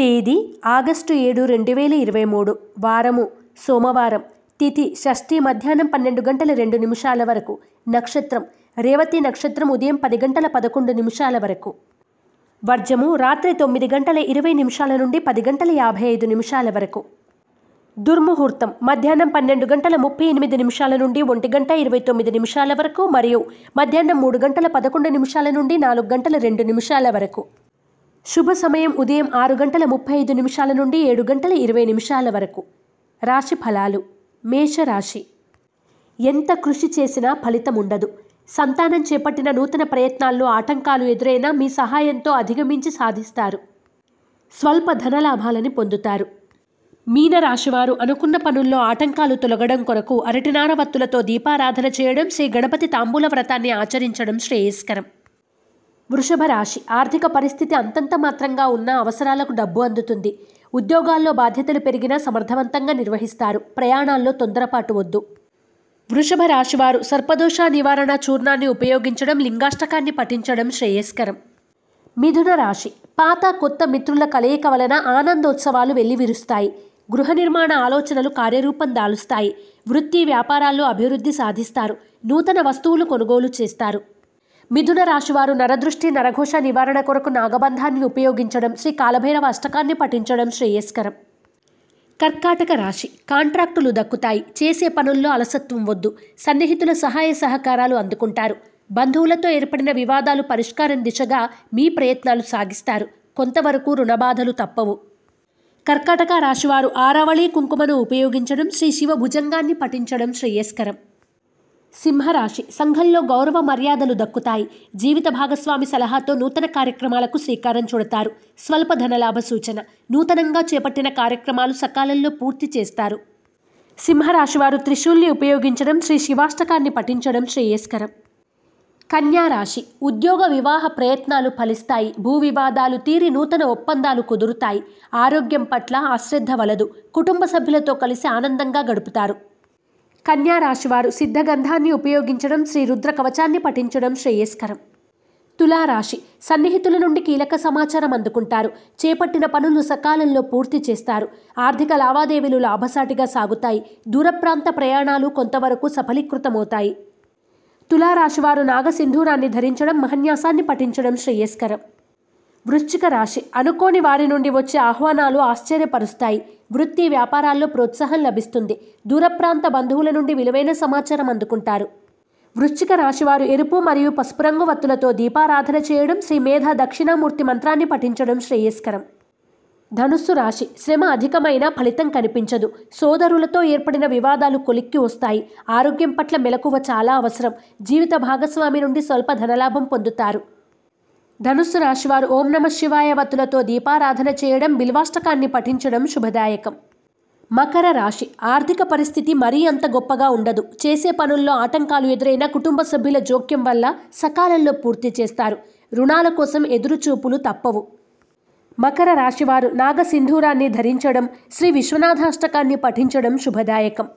తేదీ ఆగస్టు ఏడు రెండు వేల ఇరవై మూడు. వారము సోమవారం. తిథి షష్ఠి మధ్యాహ్నం పన్నెండు గంటల రెండు నిమిషాల వరకు. నక్షత్రం రేవతి నక్షత్రం ఉదయం పది గంటల పదకొండు నిమిషాల వరకు. వర్జము రాత్రి తొమ్మిది గంటల ఇరవై నిమిషాల నుండి పది గంటల యాభై ఐదు నిమిషాల వరకు. దుర్ముహూర్తం మధ్యాహ్నం పన్నెండు గంటల ముప్పై ఎనిమిది నిమిషాల నుండి ఒంటి గంట ఇరవై తొమ్మిది నిమిషాల వరకు మరియు మధ్యాహ్నం మూడు గంటల పదకొండు నిమిషాల నుండి నాలుగు గంటల రెండు నిమిషాల వరకు. శుభ సమయం ఉదయం ఆరు గంటల ముప్పై ఐదు నిమిషాల నుండి ఏడు గంటల ఇరవై నిమిషాల వరకు. రాశి ఫలాలు. మేషరాశి. ఎంత కృషి చేసినా ఫలితం ఉండదు. సంతానం చేపట్టిన నూతన ప్రయత్నాల్లో ఆటంకాలు ఎదురైనా మీ సహాయంతో అధిగమించి సాధిస్తారు. స్వల్ప ధనలాభాలని పొందుతారు. మీనరాశివారు అనుకున్న పనుల్లో ఆటంకాలు తొలగడం కొరకు అరటినార వత్తులతో దీపారాధన చేయడం శ్రీ గణపతి తాంబూల వ్రతాన్ని ఆచరించడం శ్రేయస్కరం. వృషభ రాశి ఆర్థిక పరిస్థితి అంతంత మాత్రంగా ఉన్న అవసరాలకు డబ్బు అందుతుంది. ఉద్యోగాల్లో బాధ్యతలు పెరిగినా సమర్థవంతంగా నిర్వహిస్తారు. ప్రయాణాల్లో తొందరపాటు వద్దు. వృషభ రాశివారు సర్పదోష నివారణ చూర్ణాన్ని ఉపయోగించడం లింగాష్టకాన్ని పఠించడం శ్రేయస్కరం. మిథున రాశి పాత కొత్త మిత్రుల కలయిక వలన ఆనందోత్సవాలు వెల్లివిరుస్తాయి. గృహ నిర్మాణ ఆలోచనలు కార్యరూపం దాలుస్తాయి. వృత్తి వ్యాపారాల్లో అభివృద్ధి సాధిస్తారు. నూతన వస్తువులు కొనుగోలు చేస్తారు. మిథున రాశివారు నరదృష్టి నరఘోష నివారణ కొరకు నాగబంధాన్ని ఉపయోగించడం శ్రీ కాలభైరవ అష్టకాన్ని పఠించడం శ్రేయస్కరం. కర్కాటక రాశి. కాంట్రాక్టులు దక్కుతాయి. చేసే పనుల్లో అలసత్వం వద్దు. సన్నిహితుల సహాయ సహకారాలు అందుకుంటారు. బంధువులతో ఏర్పడిన వివాదాలు పరిష్కారం దిశగా మీ ప్రయత్నాలు సాగిస్తారు. కొంతవరకు రుణబాధలు తప్పవు. కర్కాటక రాశివారు ఆరావళి కుంకుమను ఉపయోగించడం శ్రీ శివ భుజంగాన్ని పఠించడం శ్రేయస్కరం. సింహరాశి. సంఘంలో గౌరవ మర్యాదలు దక్కుతాయి. జీవిత భాగస్వామి సలహాతో నూతన కార్యక్రమాలకు శ్రీకారం చుడతారు. స్వల్ప ధనలాభ సూచన. నూతనంగా చేపట్టిన కార్యక్రమాలు సకాలంలో పూర్తి చేస్తారు. సింహరాశివారు త్రిశూల్ని ఉపయోగించడం శ్రీ శివాష్టకాన్ని పఠించడం శ్రేయస్కరం. కన్యా రాశి. ఉద్యోగ వివాహ ప్రయత్నాలు ఫలిస్తాయి. భూ వివాదాలు తీరి నూతన ఒప్పందాలు కుదురుతాయి. ఆరోగ్యం పట్ల అశ్రద్ధ వలదు. కుటుంబ సభ్యులతో కలిసి ఆనందంగా గడుపుతారు. కన్యా రాశివారు సిద్ధగంధాన్ని ఉపయోగించడం శ్రీ రుద్ర కవచాన్ని పఠించడం శ్రేయస్కరం. తులారాశి సన్నిహితుల నుండి కీలక సమాచారం అందుకుంటారు. చేపట్టిన పనులు సకాలంలో పూర్తి చేస్తారు. ఆర్థిక లావాదేవీలు లాభసాటిగా సాగుతాయి. దూర ప్రాంత ప్రయాణాలు కొంతవరకు సఫలీకృతమవుతాయి. తులారాశివారు నాగసింధూరాన్ని ధరించడం మహన్యాసాన్ని పఠించడం శ్రేయస్కరం. వృశ్చిక రాశి. అనుకోని వారి నుండి వచ్చే ఆహ్వానాలు ఆశ్చర్యపరుస్తాయి. వృత్తి వ్యాపారాల్లో ప్రోత్సాహం లభిస్తుంది. దూర ప్రాంత బంధువుల నుండి విలువైన సమాచారం అందుకుంటారు. వృశ్చిక రాశివారు ఎరుపు మరియు పసుపు రంగు వత్తులతో దీపారాధన చేయడం శ్రీ మేధ దక్షిణామూర్తి మంత్రాన్ని పఠించడం శ్రేయస్కరం. ధనుస్సు రాశి. శ్రమ అధికమైన ఫలితం కనిపించదు. సోదరులతో ఏర్పడిన వివాదాలు కొలిక్కి వస్తాయి. ఆరోగ్యం పట్ల మెలకువ చాలా అవసరం. జీవిత భాగస్వామి నుండి స్వల్ప ధనలాభం పొందుతారు. ధనుస్సు రాశివారు ఓం నమ శివాయ వత్తులతో దీపారాధన చేయడం బిల్వాష్టకాన్ని పఠించడం శుభదాయకం. మకర రాశి ఆర్థిక పరిస్థితి మరీ అంత గొప్పగా ఉండదు. చేసే పనుల్లో ఆటంకాలు ఎదురైన కుటుంబ సభ్యుల జోక్యం వల్ల సకాలంలో పూర్తి చేస్తారు. రుణాల కోసం ఎదురుచూపులు తప్పవు. మకర రాశివారు నాగసింధూరాన్ని ధరించడం శ్రీ విశ్వనాథాష్టకాన్ని పఠించడం శుభదాయకం.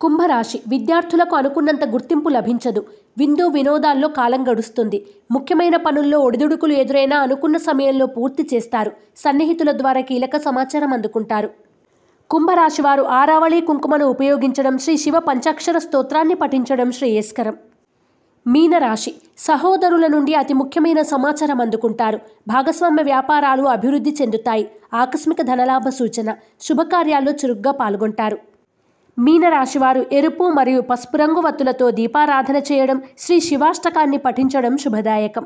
కుంభరాశి విద్యార్థులకు అనుకున్నంత గుర్తింపు లభించదు. విందు వినోదాల్లో కాలం గడుస్తుంది. ముఖ్యమైన పనుల్లో ఒడిదుడుకులు ఎదురైనా అనుకున్న సమయంలో పూర్తి చేస్తారు. సన్నిహితుల ద్వారా కీలక సమాచారం అందుకుంటారు. కుంభరాశివారు ఆరావళి కుంకుమను ఉపయోగించడం శ్రీ శివ పంచాక్షర స్తోత్రాన్ని పఠించడం శ్రేయస్కరం. మీనరాశి సహోదరుల నుండి అతి ముఖ్యమైన సమాచారం అందుకుంటారు. భాగస్వామ్య వ్యాపారాలు అభివృద్ధి చెందుతాయి. ఆకస్మిక ధనలాభ సూచన శుభకార్యాల్లో చురుగ్గా పాల్గొంటారు. మీనరాశివారు ఎరుపు మరియు పసుపు రంగు వత్తులతో దీపారాధన చేయడం శ్రీ శివాష్టకాన్ని పఠించడం శుభదాయకం.